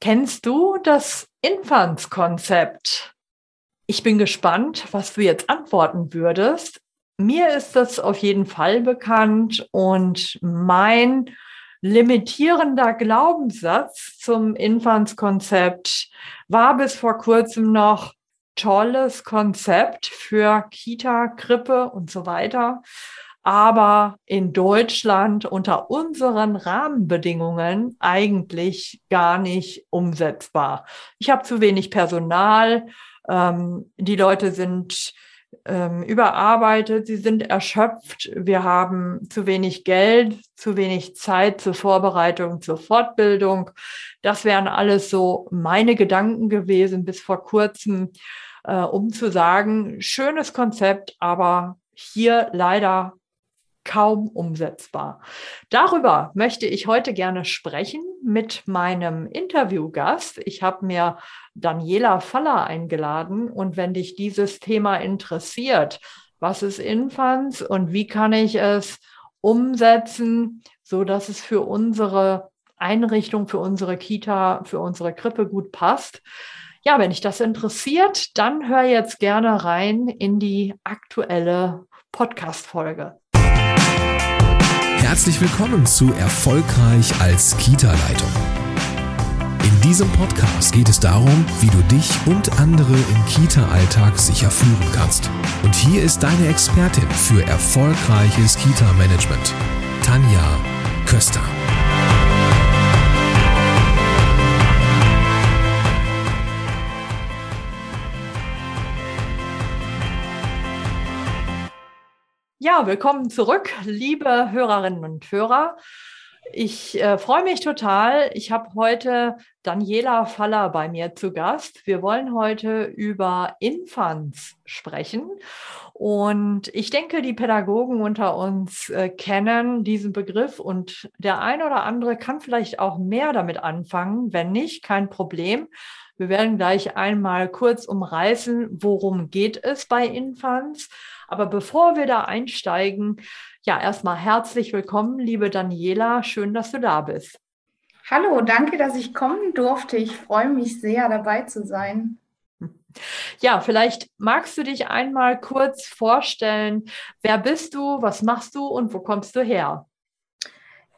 Kennst du das Infantskonzept? Ich bin gespannt, was du jetzt antworten würdest. Mir ist das auf jeden Fall bekannt und mein limitierender Glaubenssatz zum Infantskonzept war bis vor kurzem noch tolles Konzept für Kita, Krippe und so weiter aber in Deutschland unter unseren Rahmenbedingungen eigentlich gar nicht umsetzbar. Ich habe zu wenig Personal, ähm, die Leute sind ähm, überarbeitet, sie sind erschöpft, wir haben zu wenig Geld, zu wenig Zeit zur Vorbereitung, zur Fortbildung. Das wären alles so meine Gedanken gewesen bis vor kurzem, äh, um zu sagen, schönes Konzept, aber hier leider kaum umsetzbar. Darüber möchte ich heute gerne sprechen mit meinem Interviewgast. Ich habe mir Daniela Faller eingeladen und wenn dich dieses Thema interessiert, was ist Infants und wie kann ich es umsetzen, so dass es für unsere Einrichtung, für unsere Kita, für unsere Krippe gut passt. Ja, wenn dich das interessiert, dann hör jetzt gerne rein in die aktuelle Podcast-Folge. Herzlich willkommen zu Erfolgreich als Kita-Leitung. In diesem Podcast geht es darum, wie du dich und andere im Kita-Alltag sicher führen kannst. Und hier ist deine Expertin für erfolgreiches Kita-Management, Tanja Köster. Ja, willkommen zurück, liebe Hörerinnen und Hörer. Ich äh, freue mich total. Ich habe heute Daniela Faller bei mir zu Gast. Wir wollen heute über Infants sprechen. Und ich denke, die Pädagogen unter uns äh, kennen diesen Begriff und der ein oder andere kann vielleicht auch mehr damit anfangen. Wenn nicht, kein Problem. Wir werden gleich einmal kurz umreißen, worum geht es bei Infants aber bevor wir da einsteigen, ja, erstmal herzlich willkommen, liebe Daniela. Schön, dass du da bist. Hallo, danke, dass ich kommen durfte. Ich freue mich sehr, dabei zu sein. Ja, vielleicht magst du dich einmal kurz vorstellen. Wer bist du, was machst du und wo kommst du her?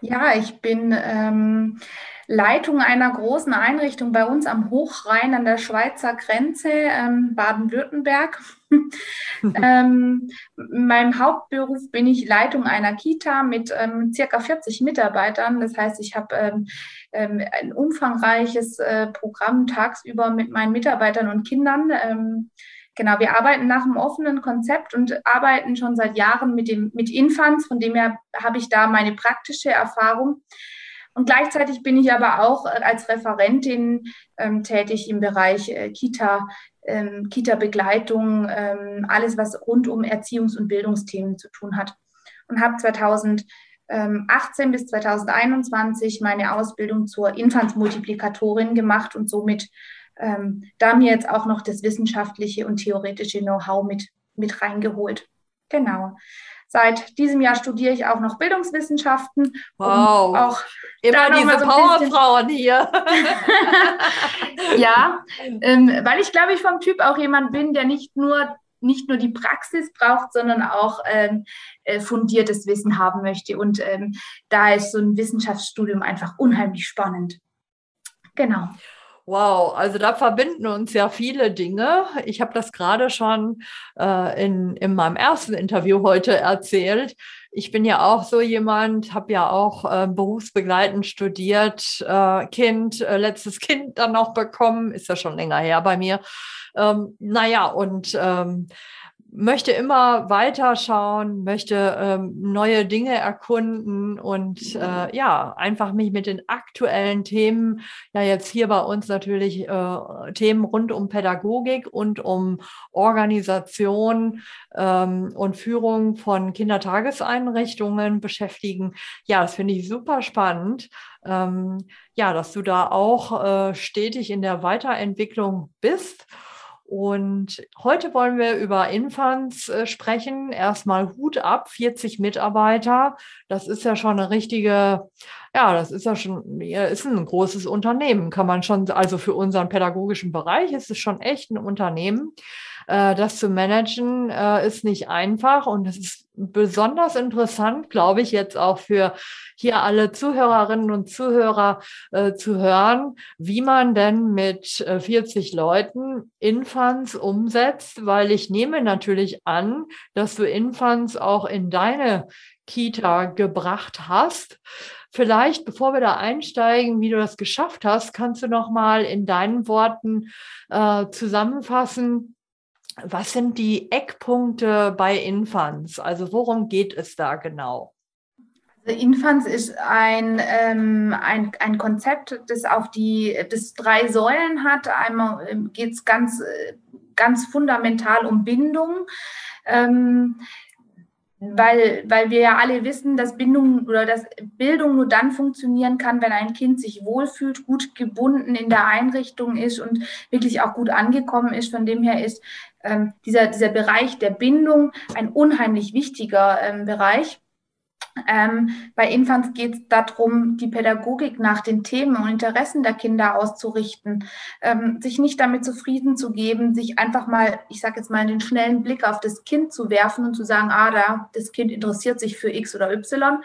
Ja, ich bin ähm, Leitung einer großen Einrichtung bei uns am Hochrhein an der Schweizer Grenze, ähm, Baden-Württemberg. ähm, in meinem Hauptberuf bin ich Leitung einer Kita mit ähm, circa 40 Mitarbeitern. Das heißt, ich habe ähm, ähm, ein umfangreiches äh, Programm tagsüber mit meinen Mitarbeitern und Kindern. Ähm, genau, wir arbeiten nach einem offenen Konzept und arbeiten schon seit Jahren mit, dem, mit Infants. Von dem her habe ich da meine praktische Erfahrung. Und gleichzeitig bin ich aber auch äh, als Referentin ähm, tätig im Bereich äh, Kita, ähm, Kita-Begleitung, ähm, alles, was rund um Erziehungs- und Bildungsthemen zu tun hat. Und habe 2018 bis 2021 meine Ausbildung zur Infantsmultiplikatorin gemacht und somit ähm, da mir jetzt auch noch das wissenschaftliche und theoretische Know-how mit, mit reingeholt. Genau. Seit diesem Jahr studiere ich auch noch Bildungswissenschaften. Wow. auch Immer diese so Powerfrauen hier. ja, ähm, weil ich glaube ich vom Typ auch jemand bin, der nicht nur nicht nur die Praxis braucht, sondern auch ähm, äh, fundiertes Wissen haben möchte. Und ähm, da ist so ein Wissenschaftsstudium einfach unheimlich spannend. Genau. Wow, also da verbinden uns ja viele Dinge. Ich habe das gerade schon äh, in, in meinem ersten Interview heute erzählt. Ich bin ja auch so jemand, habe ja auch äh, berufsbegleitend studiert, äh, Kind, äh, letztes Kind dann noch bekommen, ist ja schon länger her bei mir. Ähm, naja, und ähm, möchte immer weiter schauen, möchte ähm, neue Dinge erkunden und äh, ja, einfach mich mit den aktuellen Themen, ja jetzt hier bei uns natürlich äh, Themen rund um Pädagogik und um Organisation ähm, und Führung von Kindertageseinrichtungen beschäftigen. Ja, das finde ich super spannend. Ähm, ja, dass du da auch äh, stetig in der Weiterentwicklung bist. Und heute wollen wir über Infants äh, sprechen. Erstmal Hut ab, 40 Mitarbeiter. Das ist ja schon eine richtige, ja, das ist ja schon, ist ein großes Unternehmen, kann man schon, also für unseren pädagogischen Bereich ist es schon echt ein Unternehmen. Äh, das zu managen äh, ist nicht einfach und es ist besonders interessant, glaube ich, jetzt auch für hier alle Zuhörerinnen und Zuhörer äh, zu hören, wie man denn mit äh, 40 Leuten Infants umsetzt, weil ich nehme natürlich an, dass du Infants auch in deine Kita gebracht hast. Vielleicht, bevor wir da einsteigen, wie du das geschafft hast, kannst du noch mal in deinen Worten äh, zusammenfassen, was sind die Eckpunkte bei Infants? Also worum geht es da genau? Also Infants ist ein, ähm, ein, ein Konzept, das auf die das drei Säulen hat. Einmal ähm, geht es ganz, ganz fundamental um Bindung. Ähm, weil, weil wir ja alle wissen, dass Bindung oder dass Bildung nur dann funktionieren kann, wenn ein Kind sich wohlfühlt, gut gebunden in der Einrichtung ist und wirklich auch gut angekommen ist. Von dem her ist ähm, dieser, dieser Bereich der Bindung ein unheimlich wichtiger ähm, Bereich. Ähm, bei Infants geht es darum, die Pädagogik nach den Themen und Interessen der Kinder auszurichten, ähm, sich nicht damit zufrieden zu geben, sich einfach mal, ich sage jetzt mal, den schnellen Blick auf das Kind zu werfen und zu sagen, ah, da, das Kind interessiert sich für X oder Y,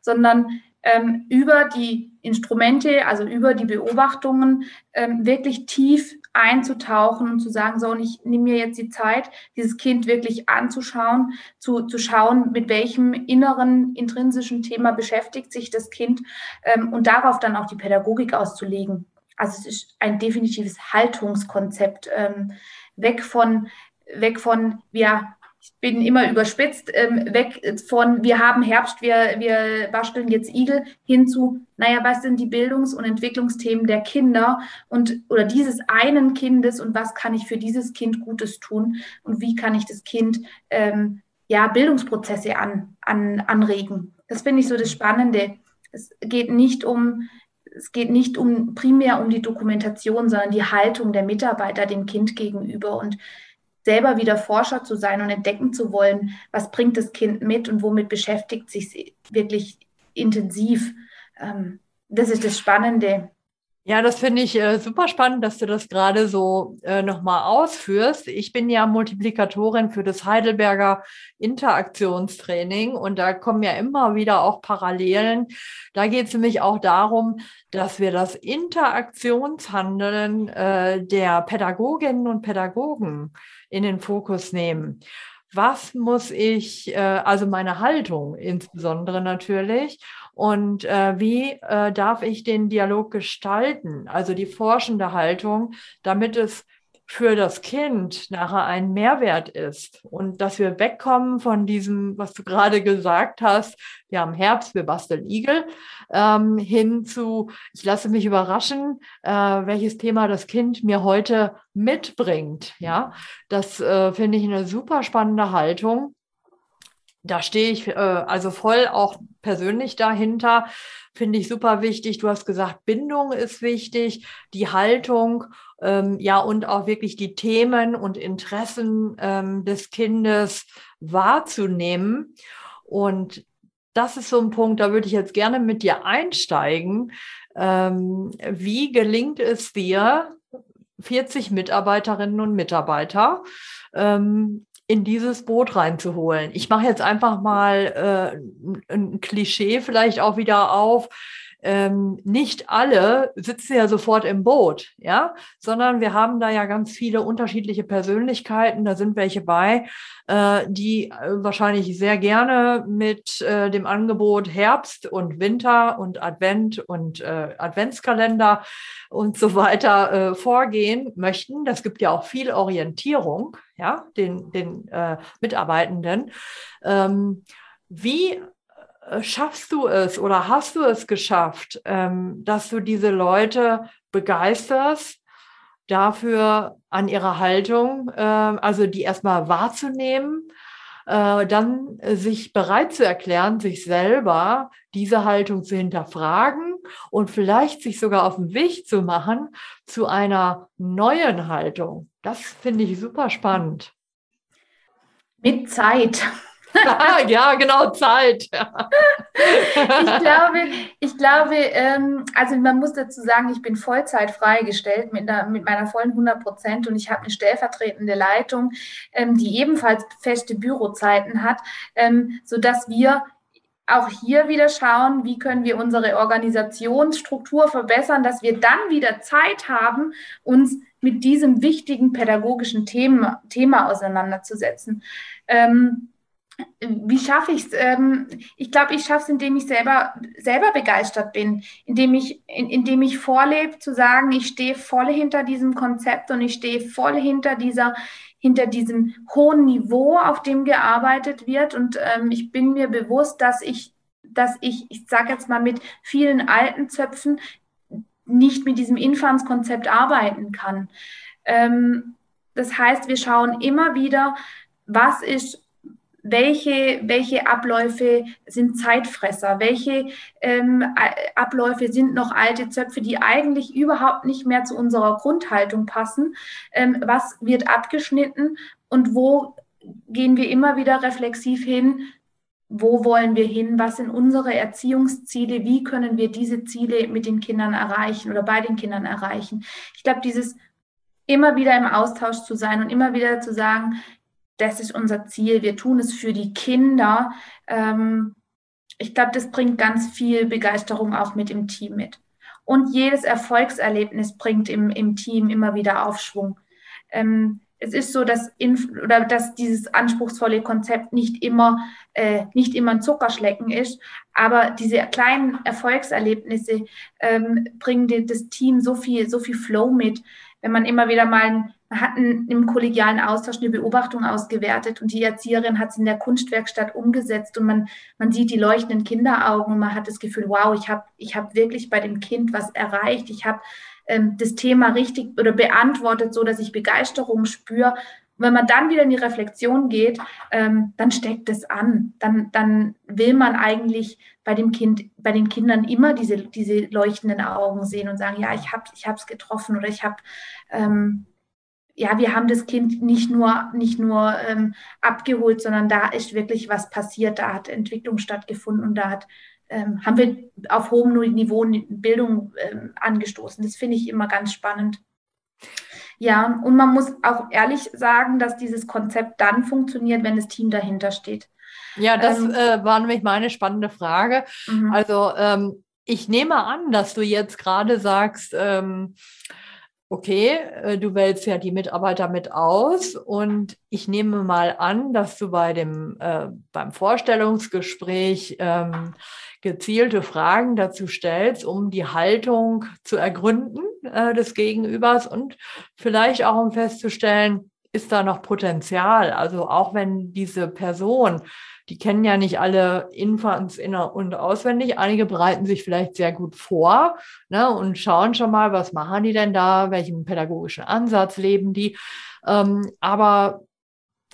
sondern ähm, über die Instrumente, also über die Beobachtungen, ähm, wirklich tief einzutauchen und zu sagen, so, und ich nehme mir jetzt die Zeit, dieses Kind wirklich anzuschauen, zu, zu schauen, mit welchem inneren, intrinsischen Thema beschäftigt sich das Kind ähm, und darauf dann auch die Pädagogik auszulegen. Also es ist ein definitives Haltungskonzept, ähm, weg von, weg von, wir bin immer überspitzt, ähm, weg von wir haben Herbst, wir, wir basteln jetzt Igel, hin zu, naja, was sind die Bildungs- und Entwicklungsthemen der Kinder und oder dieses einen Kindes und was kann ich für dieses Kind Gutes tun und wie kann ich das Kind ähm, ja, Bildungsprozesse an, an, anregen. Das finde ich so das Spannende. Es geht nicht um, es geht nicht um primär um die Dokumentation, sondern die Haltung der Mitarbeiter dem Kind gegenüber. Und selber wieder Forscher zu sein und entdecken zu wollen, was bringt das Kind mit und womit beschäftigt sich wirklich intensiv. Ähm, das ist das Spannende. Ja, das finde ich äh, super spannend, dass du das gerade so äh, nochmal ausführst. Ich bin ja Multiplikatorin für das Heidelberger Interaktionstraining und da kommen ja immer wieder auch Parallelen. Da geht es nämlich auch darum, dass wir das Interaktionshandeln äh, der Pädagoginnen und Pädagogen in den Fokus nehmen. Was muss ich, äh, also meine Haltung insbesondere natürlich, und äh, wie äh, darf ich den Dialog gestalten, also die forschende Haltung, damit es für das Kind nachher ein Mehrwert ist und dass wir wegkommen von diesem, was du gerade gesagt hast, wir haben Herbst, wir basteln Igel, ähm, hin zu, ich lasse mich überraschen, äh, welches Thema das Kind mir heute mitbringt. Ja, das äh, finde ich eine super spannende Haltung. Da stehe ich äh, also voll auch persönlich dahinter. Finde ich super wichtig. Du hast gesagt, Bindung ist wichtig, die Haltung ähm, ja, und auch wirklich die Themen und Interessen ähm, des Kindes wahrzunehmen. Und das ist so ein Punkt, da würde ich jetzt gerne mit dir einsteigen. Ähm, wie gelingt es dir, 40 Mitarbeiterinnen und Mitarbeiter ähm, in dieses Boot reinzuholen? Ich mache jetzt einfach mal äh, ein Klischee vielleicht auch wieder auf ähm, nicht alle sitzen ja sofort im Boot, ja, sondern wir haben da ja ganz viele unterschiedliche Persönlichkeiten. Da sind welche bei, äh, die äh, wahrscheinlich sehr gerne mit äh, dem Angebot Herbst und Winter und Advent und äh, Adventskalender und so weiter äh, vorgehen möchten. Das gibt ja auch viel Orientierung, ja, den, den äh, Mitarbeitenden. Ähm, wie schaffst du es oder hast du es geschafft, ähm, dass du diese Leute begeisterst, dafür an ihrer Haltung, äh, also die erstmal wahrzunehmen, äh, dann äh, sich bereit zu erklären, sich selber diese Haltung zu hinterfragen und vielleicht sich sogar auf den Weg zu machen zu einer neuen Haltung. Das finde ich super spannend. Mit Zeit. ja, genau, Zeit. ich glaube, ich glaube ähm, also man muss dazu sagen, ich bin Vollzeit freigestellt mit, einer, mit meiner vollen 100 Prozent und ich habe eine stellvertretende Leitung, ähm, die ebenfalls feste Bürozeiten hat, ähm, sodass wir auch hier wieder schauen, wie können wir unsere Organisationsstruktur verbessern, dass wir dann wieder Zeit haben, uns mit diesem wichtigen pädagogischen Thema, Thema auseinanderzusetzen. Ähm, wie schaffe ich es? Ähm, ich glaube, ich schaffe es, indem ich selber, selber begeistert bin, indem ich, in, indem ich vorlebe, zu sagen, ich stehe voll hinter diesem Konzept und ich stehe voll hinter dieser, hinter diesem hohen Niveau, auf dem gearbeitet wird. Und ähm, ich bin mir bewusst, dass ich, dass ich, ich sage jetzt mal, mit vielen alten Zöpfen nicht mit diesem Infantskonzept arbeiten kann. Ähm, das heißt, wir schauen immer wieder, was ist welche, welche Abläufe sind Zeitfresser, welche ähm, Abläufe sind noch alte Zöpfe, die eigentlich überhaupt nicht mehr zu unserer Grundhaltung passen, ähm, was wird abgeschnitten und wo gehen wir immer wieder reflexiv hin, wo wollen wir hin, was sind unsere Erziehungsziele, wie können wir diese Ziele mit den Kindern erreichen oder bei den Kindern erreichen. Ich glaube, dieses immer wieder im Austausch zu sein und immer wieder zu sagen, das ist unser Ziel, wir tun es für die Kinder. Ähm, ich glaube, das bringt ganz viel Begeisterung auch mit im Team mit. Und jedes Erfolgserlebnis bringt im, im Team immer wieder Aufschwung. Ähm, es ist so, dass, Inf oder dass dieses anspruchsvolle Konzept nicht immer, äh, nicht immer ein Zuckerschlecken ist, aber diese kleinen Erfolgserlebnisse ähm, bringen das Team so viel, so viel Flow mit. Wenn man immer wieder mal man hat im kollegialen Austausch eine Beobachtung ausgewertet und die Erzieherin hat es in der Kunstwerkstatt umgesetzt und man, man sieht die leuchtenden Kinderaugen und man hat das Gefühl, wow, ich habe ich hab wirklich bei dem Kind was erreicht. Ich habe ähm, das Thema richtig oder beantwortet, so dass ich Begeisterung spüre. Wenn man dann wieder in die Reflexion geht, ähm, dann steckt es an. Dann, dann will man eigentlich bei dem Kind, bei den Kindern immer diese, diese leuchtenden Augen sehen und sagen, ja, ich habe es ich getroffen oder ich habe ähm, ja, wir haben das Kind nicht nur, nicht nur ähm, abgeholt, sondern da ist wirklich was passiert, da hat Entwicklung stattgefunden und da hat, ähm, haben wir auf hohem Niveau Bildung ähm, angestoßen. Das finde ich immer ganz spannend. Ja, und man muss auch ehrlich sagen, dass dieses Konzept dann funktioniert, wenn das Team dahinter steht. Ja, das ähm, äh, war nämlich meine spannende Frage. Mhm. Also ähm, ich nehme an, dass du jetzt gerade sagst, ähm, okay, äh, du wählst ja die Mitarbeiter mit aus und ich nehme mal an, dass du bei dem, äh, beim Vorstellungsgespräch ähm, gezielte Fragen dazu stellst, um die Haltung zu ergründen äh, des Gegenübers und vielleicht auch um festzustellen, ist da noch Potenzial? Also auch wenn diese Person die kennen ja nicht alle Infants in- und auswendig. Einige bereiten sich vielleicht sehr gut vor ne, und schauen schon mal, was machen die denn da, welchen pädagogischen Ansatz leben die. Ähm, aber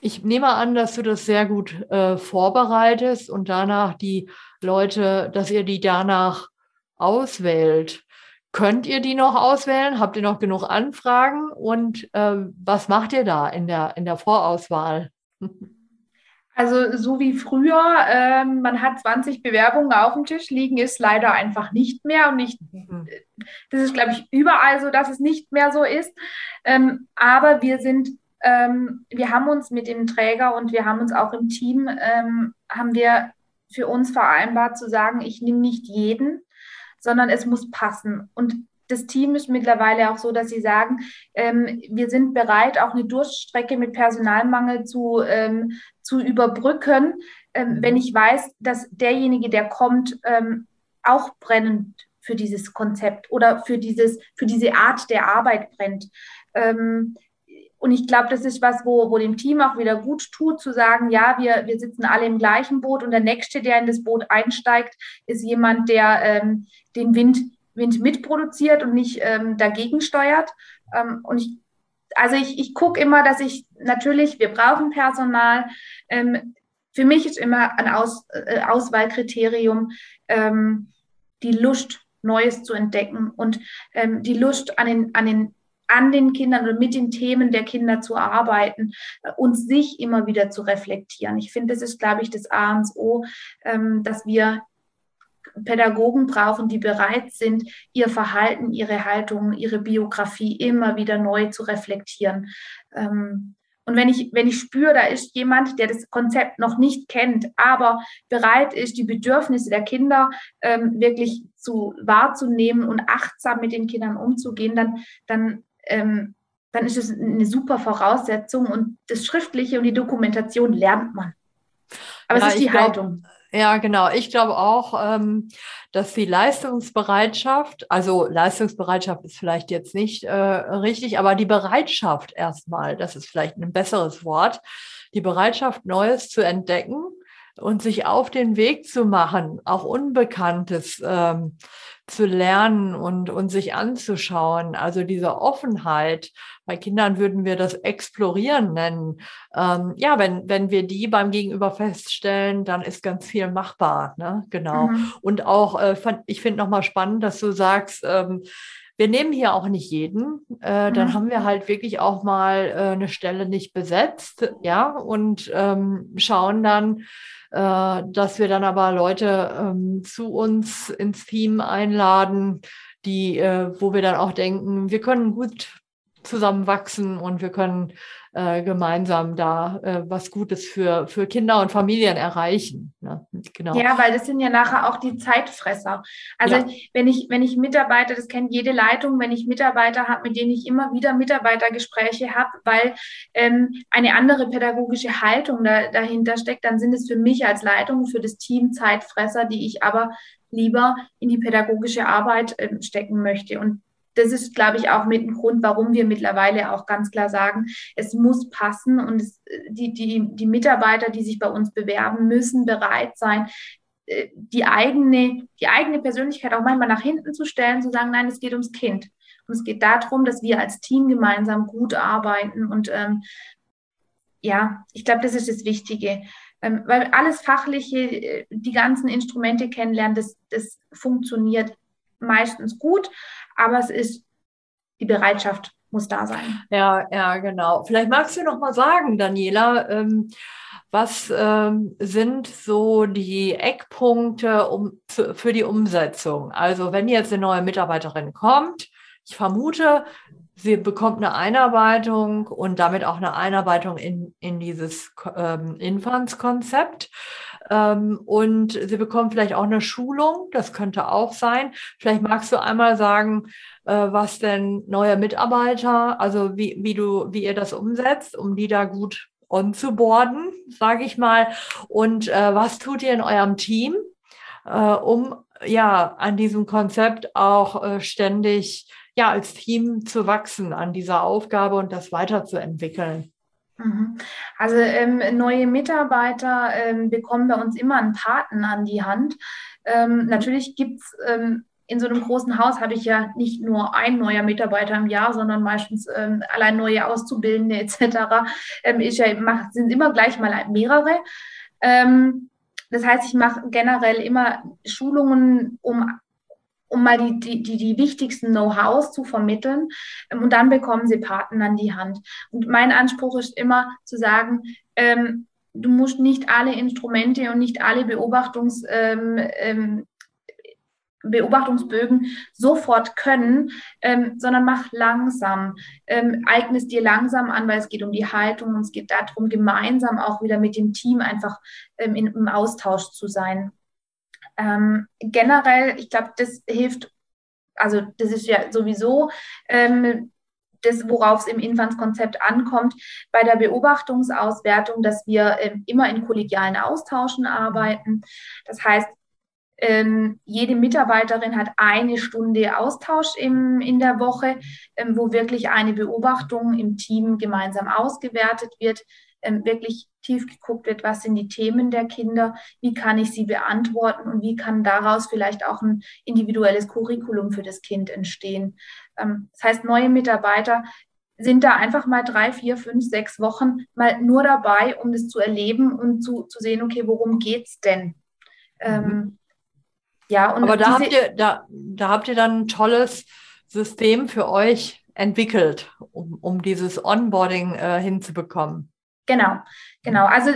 ich nehme an, dass du das sehr gut äh, vorbereitest und danach die Leute, dass ihr die danach auswählt. Könnt ihr die noch auswählen? Habt ihr noch genug Anfragen? Und äh, was macht ihr da in der, in der Vorauswahl? Also so wie früher, ähm, man hat 20 Bewerbungen auf dem Tisch liegen, ist leider einfach nicht mehr. Und ich, mhm. das ist, glaube ich, überall so, dass es nicht mehr so ist. Ähm, aber wir sind, ähm, wir haben uns mit dem Träger und wir haben uns auch im Team, ähm, haben wir für uns vereinbart zu sagen, ich nehme nicht jeden, sondern es muss passen. Und das Team ist mittlerweile auch so, dass sie sagen, ähm, wir sind bereit, auch eine Durststrecke mit Personalmangel zu, ähm, zu überbrücken, ähm, mhm. wenn ich weiß, dass derjenige, der kommt, ähm, auch brennend für dieses Konzept oder für, dieses, für diese Art der Arbeit brennt. Ähm, und ich glaube, das ist was, wo, wo dem Team auch wieder gut tut, zu sagen, ja, wir, wir sitzen alle im gleichen Boot und der Nächste, der in das Boot einsteigt, ist jemand, der ähm, den Wind Wind mitproduziert und nicht ähm, dagegen steuert. Ähm, und ich, also ich, ich gucke immer, dass ich natürlich, wir brauchen Personal. Ähm, für mich ist immer ein Aus, äh, Auswahlkriterium ähm, die Lust, Neues zu entdecken und ähm, die Lust an den, an den an den Kindern oder mit den Themen der Kinder zu arbeiten und sich immer wieder zu reflektieren. Ich finde, das ist, glaube ich, das A und O, ähm, dass wir Pädagogen brauchen, die bereit sind, ihr Verhalten, ihre Haltung, ihre Biografie immer wieder neu zu reflektieren. Ähm, und wenn ich, wenn ich spüre, da ist jemand, der das Konzept noch nicht kennt, aber bereit ist, die Bedürfnisse der Kinder ähm, wirklich zu wahrzunehmen und achtsam mit den Kindern umzugehen, dann, dann, ähm, dann ist es eine super Voraussetzung und das Schriftliche und die Dokumentation lernt man. Aber ja, es ist die Haltung. Ja, genau. Ich glaube auch, ähm, dass die Leistungsbereitschaft, also Leistungsbereitschaft ist vielleicht jetzt nicht äh, richtig, aber die Bereitschaft erstmal, das ist vielleicht ein besseres Wort, die Bereitschaft, Neues zu entdecken und sich auf den Weg zu machen, auch Unbekanntes ähm, zu lernen und, und sich anzuschauen. Also diese Offenheit, bei Kindern würden wir das Explorieren nennen. Ähm, ja, wenn, wenn wir die beim Gegenüber feststellen, dann ist ganz viel machbar. Ne? Genau. Mhm. Und auch, äh, fand, ich finde nochmal spannend, dass du sagst, ähm, wir nehmen hier auch nicht jeden. Äh, mhm. Dann haben wir halt wirklich auch mal äh, eine Stelle nicht besetzt, ja, und ähm, schauen dann, äh, dass wir dann aber Leute ähm, zu uns ins Team einladen, die, äh, wo wir dann auch denken, wir können gut zusammenwachsen und wir können äh, gemeinsam da äh, was Gutes für, für Kinder und Familien erreichen. Ne? Genau. Ja, weil das sind ja nachher auch die Zeitfresser. Also ja. wenn ich, wenn ich Mitarbeiter, das kennt jede Leitung, wenn ich Mitarbeiter habe, mit denen ich immer wieder Mitarbeitergespräche habe, weil ähm, eine andere pädagogische Haltung da, dahinter steckt, dann sind es für mich als Leitung, für das Team Zeitfresser, die ich aber lieber in die pädagogische Arbeit äh, stecken möchte. Und das ist, glaube ich, auch mit ein Grund, warum wir mittlerweile auch ganz klar sagen, es muss passen und es, die, die, die Mitarbeiter, die sich bei uns bewerben, müssen bereit sein, äh, die eigene, die eigene Persönlichkeit auch manchmal nach hinten zu stellen, zu sagen, nein, es geht ums Kind. Und es geht darum, dass wir als Team gemeinsam gut arbeiten. Und ähm, ja, ich glaube, das ist das Wichtige. Ähm, weil alles Fachliche, äh, die ganzen Instrumente kennenlernen, das, das funktioniert meistens gut, aber es ist die Bereitschaft muss da sein. Ja, ja, genau. Vielleicht magst du noch mal sagen, Daniela, ähm, was ähm, sind so die Eckpunkte um, für, die Umsetzung? Also wenn jetzt eine neue Mitarbeiterin kommt, ich vermute, sie bekommt eine Einarbeitung und damit auch eine Einarbeitung in, in dieses ähm, Infantskonzept. Ähm, und sie bekommt vielleicht auch eine Schulung, das könnte auch sein. Vielleicht magst du einmal sagen, äh, was denn neue Mitarbeiter, also wie, wie du, wie ihr das umsetzt, um die da gut onzuboarden, sage ich mal. Und äh, was tut ihr in eurem Team, äh, um ja an diesem Konzept auch ständig ja als Team zu wachsen an dieser Aufgabe und das weiterzuentwickeln? Mhm. Also ähm, neue Mitarbeiter ähm, bekommen bei uns immer einen Paten an die Hand. Ähm, natürlich gibt es ähm, in so einem großen Haus habe ich ja nicht nur ein neuer Mitarbeiter im Jahr, sondern meistens ähm, allein neue Auszubildende etc. Ähm, ich ja, mach, sind immer gleich mal mehrere. das heißt, ich mache generell immer Schulungen, um um mal die, die, die, die wichtigsten Know-hows zu vermitteln. Ähm, und dann bekommen sie Paten an die Hand. Und mein Anspruch ist immer zu sagen, ähm, du musst nicht alle Instrumente und nicht alle Beobachtungs, ähm, ähm, Beobachtungsbögen sofort können, ähm, sondern mach langsam, ähm, eigne es dir langsam an, weil es geht um die Haltung und es geht darum, gemeinsam auch wieder mit dem Team einfach ähm, in, im Austausch zu sein. Ähm, generell, ich glaube, das hilft, also das ist ja sowieso ähm, das, worauf es im Infantskonzept ankommt, bei der Beobachtungsauswertung, dass wir ähm, immer in kollegialen Austauschen arbeiten. Das heißt, ähm, jede Mitarbeiterin hat eine Stunde Austausch im, in der Woche, ähm, wo wirklich eine Beobachtung im Team gemeinsam ausgewertet wird ähm, wirklich tief geguckt wird, was sind die Themen der Kinder, wie kann ich sie beantworten und wie kann daraus vielleicht auch ein individuelles Curriculum für das Kind entstehen. Ähm, das heißt, neue Mitarbeiter sind da einfach mal drei, vier, fünf, sechs Wochen mal nur dabei, um das zu erleben und zu, zu sehen, okay, worum geht es denn? Ähm, mhm. Ja, Aber da habt, ihr, da, da habt ihr dann ein tolles System für euch entwickelt, um, um dieses Onboarding äh, hinzubekommen. Genau, genau. Also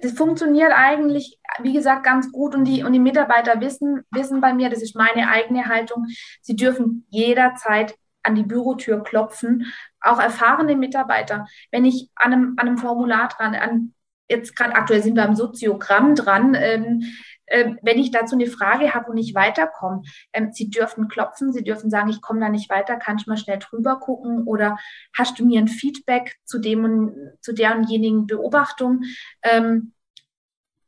das funktioniert eigentlich, wie gesagt, ganz gut und die, und die Mitarbeiter wissen, wissen bei mir, das ist meine eigene Haltung, sie dürfen jederzeit an die Bürotür klopfen, auch erfahrene Mitarbeiter. Wenn ich an einem, an einem Formular dran, an, jetzt gerade aktuell sind wir am Soziogramm dran, ähm, äh, wenn ich dazu eine Frage habe und nicht weiterkomme, ähm, Sie dürfen klopfen, Sie dürfen sagen, ich komme da nicht weiter, kann ich mal schnell drüber gucken oder hast du mir ein Feedback zu dem und zu der Beobachtung? Ähm,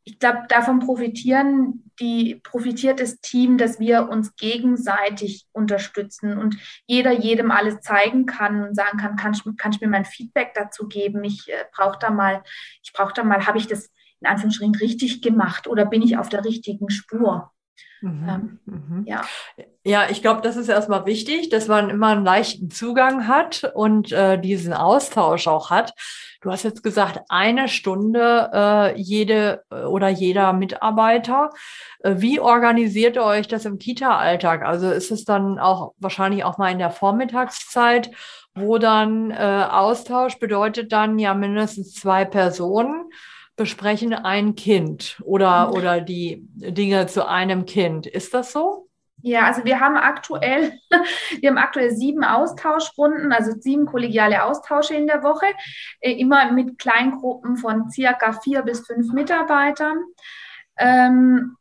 ich glaube, davon profitieren die, profitiert das Team, dass wir uns gegenseitig unterstützen und jeder jedem alles zeigen kann und sagen kann, kannst du kannst mir mein Feedback dazu geben? Ich äh, brauche da mal, ich brauche da mal, habe ich das in Anführungsstrichen richtig gemacht oder bin ich auf der richtigen Spur? Mhm, ähm, mhm. Ja. ja, ich glaube, das ist erstmal wichtig, dass man immer einen leichten Zugang hat und äh, diesen Austausch auch hat. Du hast jetzt gesagt, eine Stunde äh, jede äh, oder jeder Mitarbeiter. Äh, wie organisiert ihr euch das im Kita-Alltag? Also ist es dann auch wahrscheinlich auch mal in der Vormittagszeit, wo dann äh, Austausch bedeutet dann ja mindestens zwei Personen besprechen ein Kind oder, mhm. oder die Dinge zu einem Kind. Ist das so? Ja, also wir haben aktuell, wir haben aktuell sieben Austauschrunden, also sieben kollegiale Austausche in der Woche, äh, immer mit Kleingruppen von circa vier bis fünf Mitarbeitern. Ähm,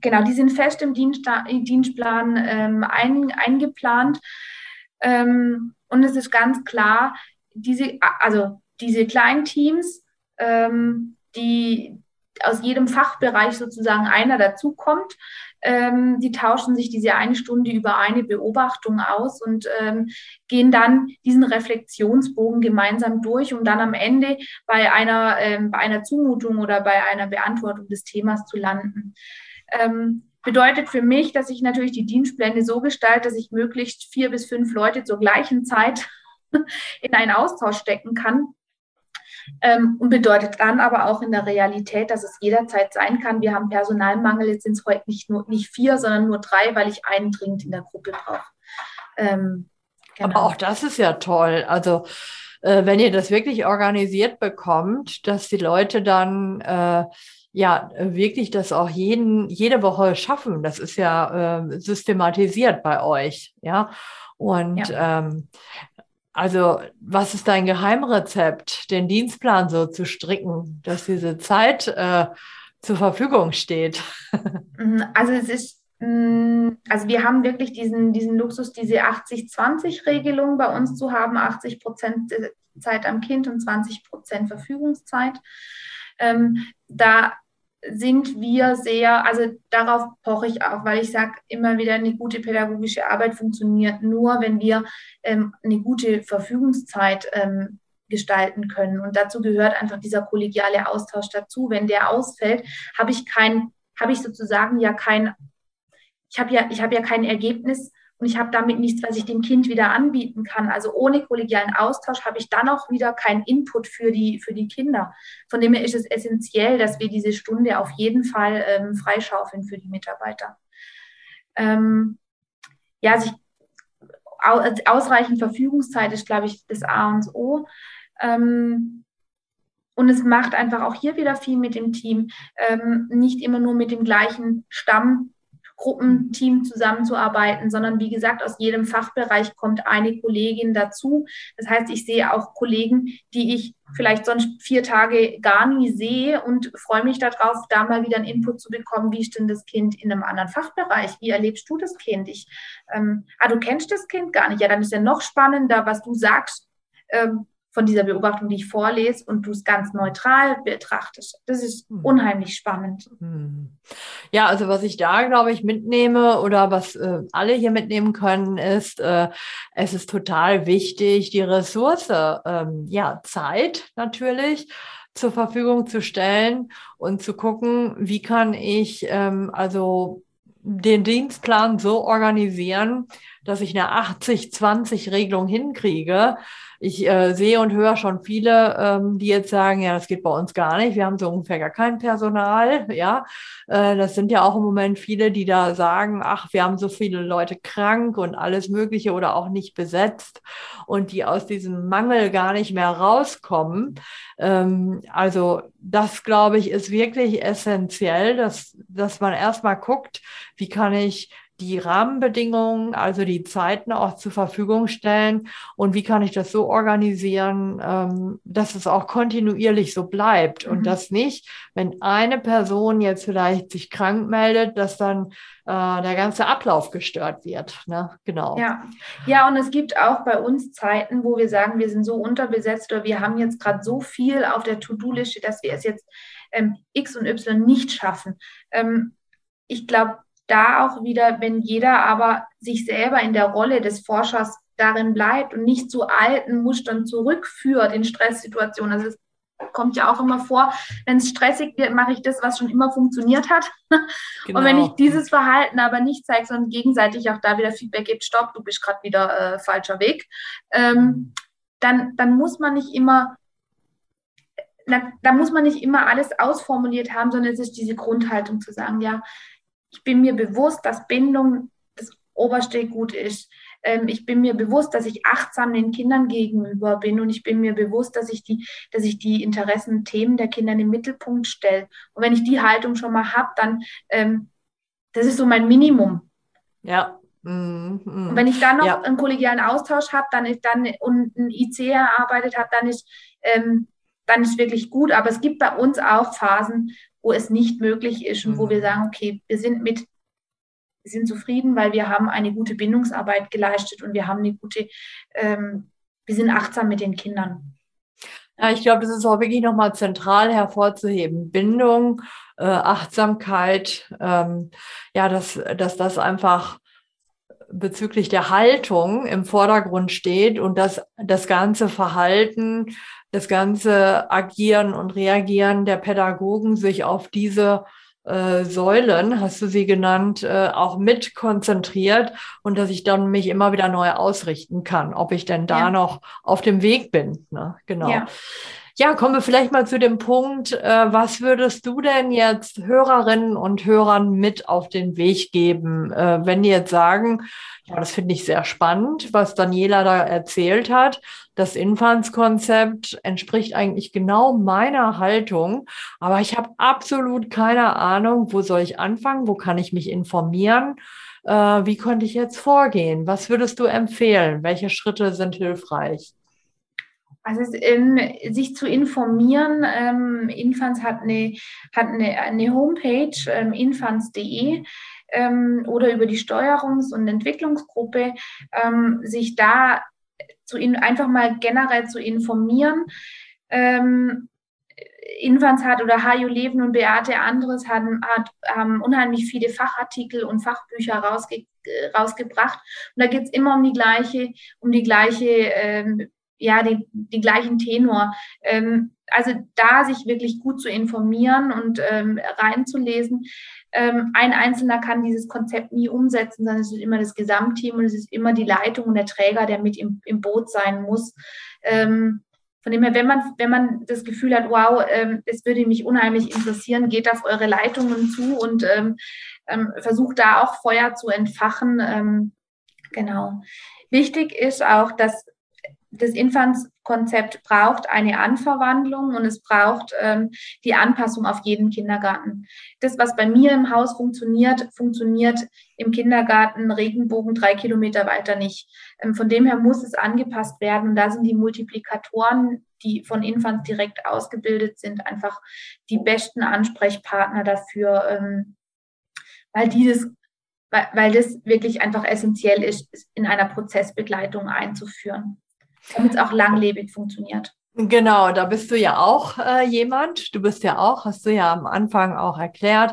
genau, die sind fest im Dienst, Dienstplan ähm, ein, eingeplant. Ähm, und es ist ganz klar, diese, also diese Kleinteams ähm, die aus jedem Fachbereich sozusagen einer dazukommt. Ähm, die tauschen sich diese eine Stunde über eine Beobachtung aus und ähm, gehen dann diesen Reflexionsbogen gemeinsam durch, um dann am Ende bei einer, ähm, bei einer Zumutung oder bei einer Beantwortung des Themas zu landen. Ähm, bedeutet für mich, dass ich natürlich die Dienstpläne so gestalte, dass ich möglichst vier bis fünf Leute zur gleichen Zeit in einen Austausch stecken kann, ähm, und bedeutet dann aber auch in der Realität, dass es jederzeit sein kann, wir haben Personalmangel, jetzt sind es heute nicht nur nicht vier, sondern nur drei, weil ich einen dringend in der Gruppe brauche. Ähm, genau. Aber auch das ist ja toll. Also äh, wenn ihr das wirklich organisiert bekommt, dass die Leute dann äh, ja wirklich das auch jeden, jede Woche schaffen. Das ist ja äh, systematisiert bei euch, ja. Und ja. Ähm, also, was ist dein Geheimrezept, den Dienstplan so zu stricken, dass diese Zeit äh, zur Verfügung steht? Mhm, also es ist, mm, also wir haben wirklich diesen, diesen Luxus, diese 80-20-Regelung bei uns zu haben, 80 Prozent Zeit am Kind und 20 Prozent Verfügungszeit. Ähm, da sind wir sehr, also darauf poche ich auch, weil ich sage immer wieder, eine gute pädagogische Arbeit funktioniert nur, wenn wir ähm, eine gute Verfügungszeit ähm, gestalten können. Und dazu gehört einfach dieser kollegiale Austausch dazu. Wenn der ausfällt, habe ich kein, habe ich sozusagen ja kein, ich habe ja, ich habe ja kein Ergebnis und ich habe damit nichts, was ich dem Kind wieder anbieten kann. Also ohne kollegialen Austausch habe ich dann auch wieder keinen Input für die, für die Kinder. Von dem her ist es essentiell, dass wir diese Stunde auf jeden Fall ähm, freischaufeln für die Mitarbeiter. Ähm, ja, also ich, ausreichend Verfügungszeit ist, glaube ich, das A und O. Ähm, und es macht einfach auch hier wieder viel mit dem Team, ähm, nicht immer nur mit dem gleichen Stamm Gruppenteam zusammenzuarbeiten, sondern wie gesagt, aus jedem Fachbereich kommt eine Kollegin dazu. Das heißt, ich sehe auch Kollegen, die ich vielleicht sonst vier Tage gar nie sehe und freue mich darauf, da mal wieder einen Input zu bekommen, wie ist denn das Kind in einem anderen Fachbereich? Wie erlebst du das Kind? Ich, ähm, ah, du kennst das Kind gar nicht. Ja, dann ist ja noch spannender, was du sagst. Ähm, von dieser Beobachtung, die ich vorlese und du es ganz neutral betrachtest. Das ist hm. unheimlich spannend. Hm. Ja, also was ich da, glaube ich, mitnehme oder was äh, alle hier mitnehmen können, ist, äh, es ist total wichtig, die Ressource, ähm, ja, Zeit natürlich zur Verfügung zu stellen und zu gucken, wie kann ich ähm, also den Dienstplan so organisieren, dass ich eine 80-20-Regelung hinkriege. Ich äh, sehe und höre schon viele, ähm, die jetzt sagen, ja, das geht bei uns gar nicht. Wir haben so ungefähr gar kein Personal. Ja, äh, das sind ja auch im Moment viele, die da sagen, ach, wir haben so viele Leute krank und alles Mögliche oder auch nicht besetzt und die aus diesem Mangel gar nicht mehr rauskommen. Ähm, also das, glaube ich, ist wirklich essentiell, dass, dass man erstmal guckt, wie kann ich die Rahmenbedingungen, also die Zeiten auch zur Verfügung stellen und wie kann ich das so organisieren, ähm, dass es auch kontinuierlich so bleibt mhm. und dass nicht, wenn eine Person jetzt vielleicht sich krank meldet, dass dann äh, der ganze Ablauf gestört wird. Ne? Genau. Ja. ja, und es gibt auch bei uns Zeiten, wo wir sagen, wir sind so unterbesetzt oder wir haben jetzt gerade so viel auf der To-Do-Liste, dass wir es jetzt ähm, X und Y nicht schaffen. Ähm, ich glaube, da auch wieder, wenn jeder aber sich selber in der Rolle des Forschers darin bleibt und nicht zu alten Mustern zurückführt in Stresssituationen. Also es kommt ja auch immer vor, wenn es stressig wird, mache ich das, was schon immer funktioniert hat. Genau. Und wenn ich dieses Verhalten aber nicht zeige, sondern gegenseitig auch da wieder Feedback gibt, stopp, du bist gerade wieder äh, falscher Weg, ähm, dann, dann muss man nicht immer da, da, muss man nicht immer alles ausformuliert haben, sondern es ist diese Grundhaltung zu sagen, ja, ich bin mir bewusst, dass Bindung das oberste Gut ist. Ähm, ich bin mir bewusst, dass ich achtsam den Kindern gegenüber bin und ich bin mir bewusst, dass ich die, dass ich die Interessen, Themen der Kinder in den Mittelpunkt stelle. Und wenn ich die Haltung schon mal habe, dann ähm, das ist so mein Minimum. Ja. Mm, mm. Und wenn ich dann noch ja. einen kollegialen Austausch habe, dann ist dann und ein IC erarbeitet habe, dann ist ähm, dann ist wirklich gut. Aber es gibt bei uns auch Phasen, wo es nicht möglich ist und mhm. wo wir mhm. sagen, okay, wir sind mit, wir sind zufrieden, weil wir haben eine gute Bindungsarbeit geleistet und wir haben eine gute, ähm, wir sind achtsam mit den Kindern. Ja, ich glaube, das ist auch wirklich nochmal zentral hervorzuheben. Bindung, äh, Achtsamkeit, ähm, ja, dass, dass das einfach bezüglich der Haltung im Vordergrund steht und dass das ganze Verhalten das ganze Agieren und Reagieren der Pädagogen sich auf diese äh, Säulen, hast du sie genannt, äh, auch mit konzentriert und dass ich dann mich immer wieder neu ausrichten kann, ob ich denn da ja. noch auf dem Weg bin. Ne? Genau. Ja. Ja, kommen wir vielleicht mal zu dem Punkt, äh, was würdest du denn jetzt Hörerinnen und Hörern mit auf den Weg geben, äh, wenn die jetzt sagen, ja, das finde ich sehr spannend, was Daniela da erzählt hat. Das Infantskonzept entspricht eigentlich genau meiner Haltung, aber ich habe absolut keine Ahnung, wo soll ich anfangen, wo kann ich mich informieren, äh, wie könnte ich jetzt vorgehen? Was würdest du empfehlen? Welche Schritte sind hilfreich? Also in, sich zu informieren, ähm, Infants hat eine, hat eine, eine Homepage, ähm, infants.de ähm, oder über die Steuerungs- und Entwicklungsgruppe, ähm, sich da zu in, einfach mal generell zu informieren. Ähm, Infants hat oder HU Leben und Beate anderes haben, hat, haben unheimlich viele Fachartikel und Fachbücher rausge, rausgebracht. Und da geht es immer um die gleiche, um die gleiche ähm, ja, den, den gleichen Tenor. Ähm, also da sich wirklich gut zu informieren und ähm, reinzulesen. Ähm, ein Einzelner kann dieses Konzept nie umsetzen, sondern es ist immer das Gesamtteam und es ist immer die Leitung und der Träger, der mit im, im Boot sein muss. Ähm, von dem her, wenn man, wenn man das Gefühl hat, wow, ähm, es würde mich unheimlich interessieren, geht auf eure Leitungen zu und ähm, ähm, versucht da auch Feuer zu entfachen. Genau. Wichtig ist auch, dass das Infantskonzept braucht eine Anverwandlung und es braucht ähm, die Anpassung auf jeden Kindergarten. Das, was bei mir im Haus funktioniert, funktioniert im Kindergarten Regenbogen drei Kilometer weiter nicht. Ähm, von dem her muss es angepasst werden. Und da sind die Multiplikatoren, die von Infants direkt ausgebildet sind, einfach die besten Ansprechpartner dafür, ähm, weil die das weil, weil das wirklich einfach essentiell ist, in einer Prozessbegleitung einzuführen damit es auch langlebig funktioniert. Genau, da bist du ja auch äh, jemand. Du bist ja auch, hast du ja am Anfang auch erklärt,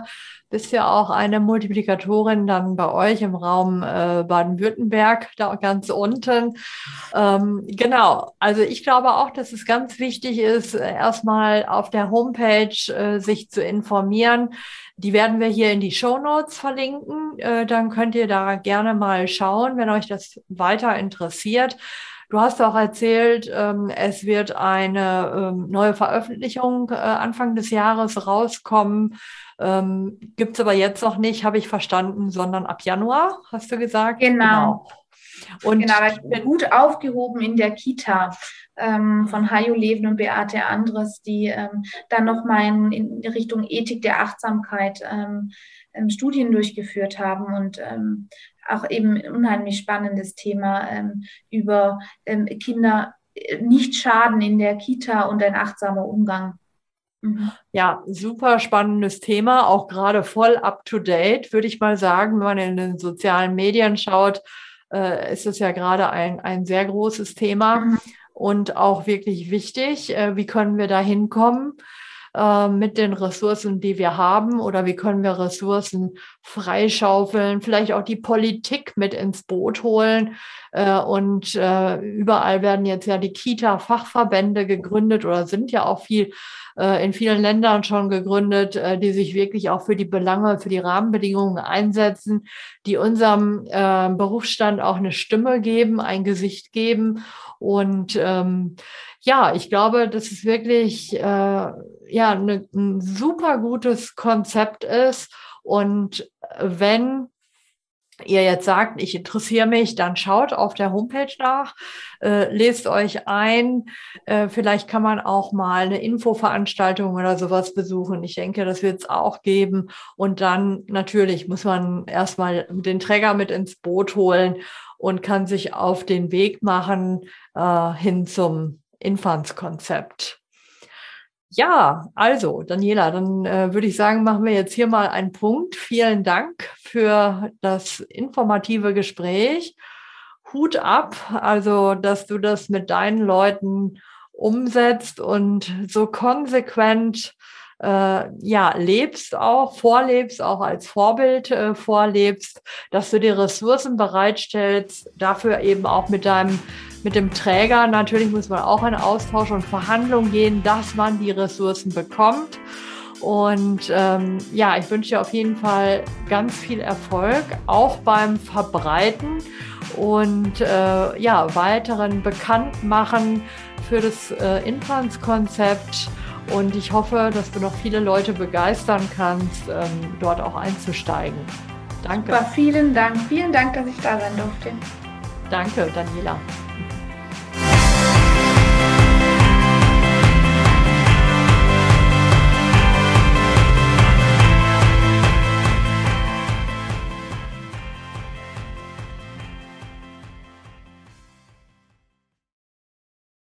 bist ja auch eine Multiplikatorin dann bei euch im Raum äh, Baden-Württemberg, da ganz unten. Ähm, genau, also ich glaube auch, dass es ganz wichtig ist, äh, erstmal auf der Homepage äh, sich zu informieren. Die werden wir hier in die Show Notes verlinken. Äh, dann könnt ihr da gerne mal schauen, wenn euch das weiter interessiert. Du hast auch erzählt, ähm, es wird eine ähm, neue Veröffentlichung äh, Anfang des Jahres rauskommen. Ähm, Gibt es aber jetzt noch nicht, habe ich verstanden, sondern ab Januar, hast du gesagt? Genau. genau. Und genau, gut aufgehoben in der Kita ähm, von Hajo Leven und Beate Andres, die ähm, dann nochmal in, in Richtung Ethik der Achtsamkeit ähm, ähm, Studien durchgeführt haben und ähm, auch eben ein unheimlich spannendes Thema ähm, über ähm, Kinder äh, nicht schaden in der Kita und ein achtsamer Umgang. Mhm. Ja, super spannendes Thema, auch gerade voll up to date, würde ich mal sagen. Wenn man in den sozialen Medien schaut, äh, ist es ja gerade ein, ein sehr großes Thema mhm. und auch wirklich wichtig. Äh, wie können wir da hinkommen? Äh, mit den Ressourcen, die wir haben oder wie können wir Ressourcen freischaufeln, vielleicht auch die Politik mit ins Boot holen. Äh, und äh, überall werden jetzt ja die Kita-Fachverbände gegründet oder sind ja auch viel äh, in vielen Ländern schon gegründet, äh, die sich wirklich auch für die Belange, für die Rahmenbedingungen einsetzen, die unserem äh, Berufsstand auch eine Stimme geben, ein Gesicht geben. Und ähm, ja, ich glaube, dass es wirklich äh, ja ne, ein super gutes Konzept ist. Und wenn ihr jetzt sagt, ich interessiere mich, dann schaut auf der Homepage nach, äh, lest euch ein. Äh, vielleicht kann man auch mal eine Infoveranstaltung oder sowas besuchen. Ich denke, das wird es auch geben. Und dann natürlich muss man erstmal den Träger mit ins Boot holen und kann sich auf den Weg machen äh, hin zum Infantskonzept. Ja, also Daniela, dann äh, würde ich sagen, machen wir jetzt hier mal einen Punkt. Vielen Dank für das informative Gespräch. Hut ab, also dass du das mit deinen Leuten umsetzt und so konsequent äh, ja lebst auch, vorlebst, auch als Vorbild äh, vorlebst, dass du die Ressourcen bereitstellst, dafür eben auch mit deinem mit dem Träger. Natürlich muss man auch in Austausch und Verhandlungen gehen, dass man die Ressourcen bekommt. Und ähm, ja, ich wünsche dir auf jeden Fall ganz viel Erfolg, auch beim Verbreiten und äh, ja, weiteren Bekanntmachen für das äh, Infantskonzept. Und ich hoffe, dass du noch viele Leute begeistern kannst, ähm, dort auch einzusteigen. Danke. Super, vielen Dank. Vielen Dank, dass ich da sein durfte. Danke, Daniela.